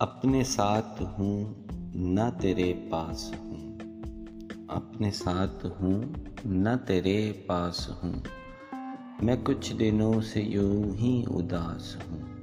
اپنے ساتھ ہوں، نہ تیرے پاس ہوں۔ اپنے ساتھ ہوں، نہ تیرے پاس ہوں۔ میں کچھ دنوں سے یوں ہی اداس ہوں۔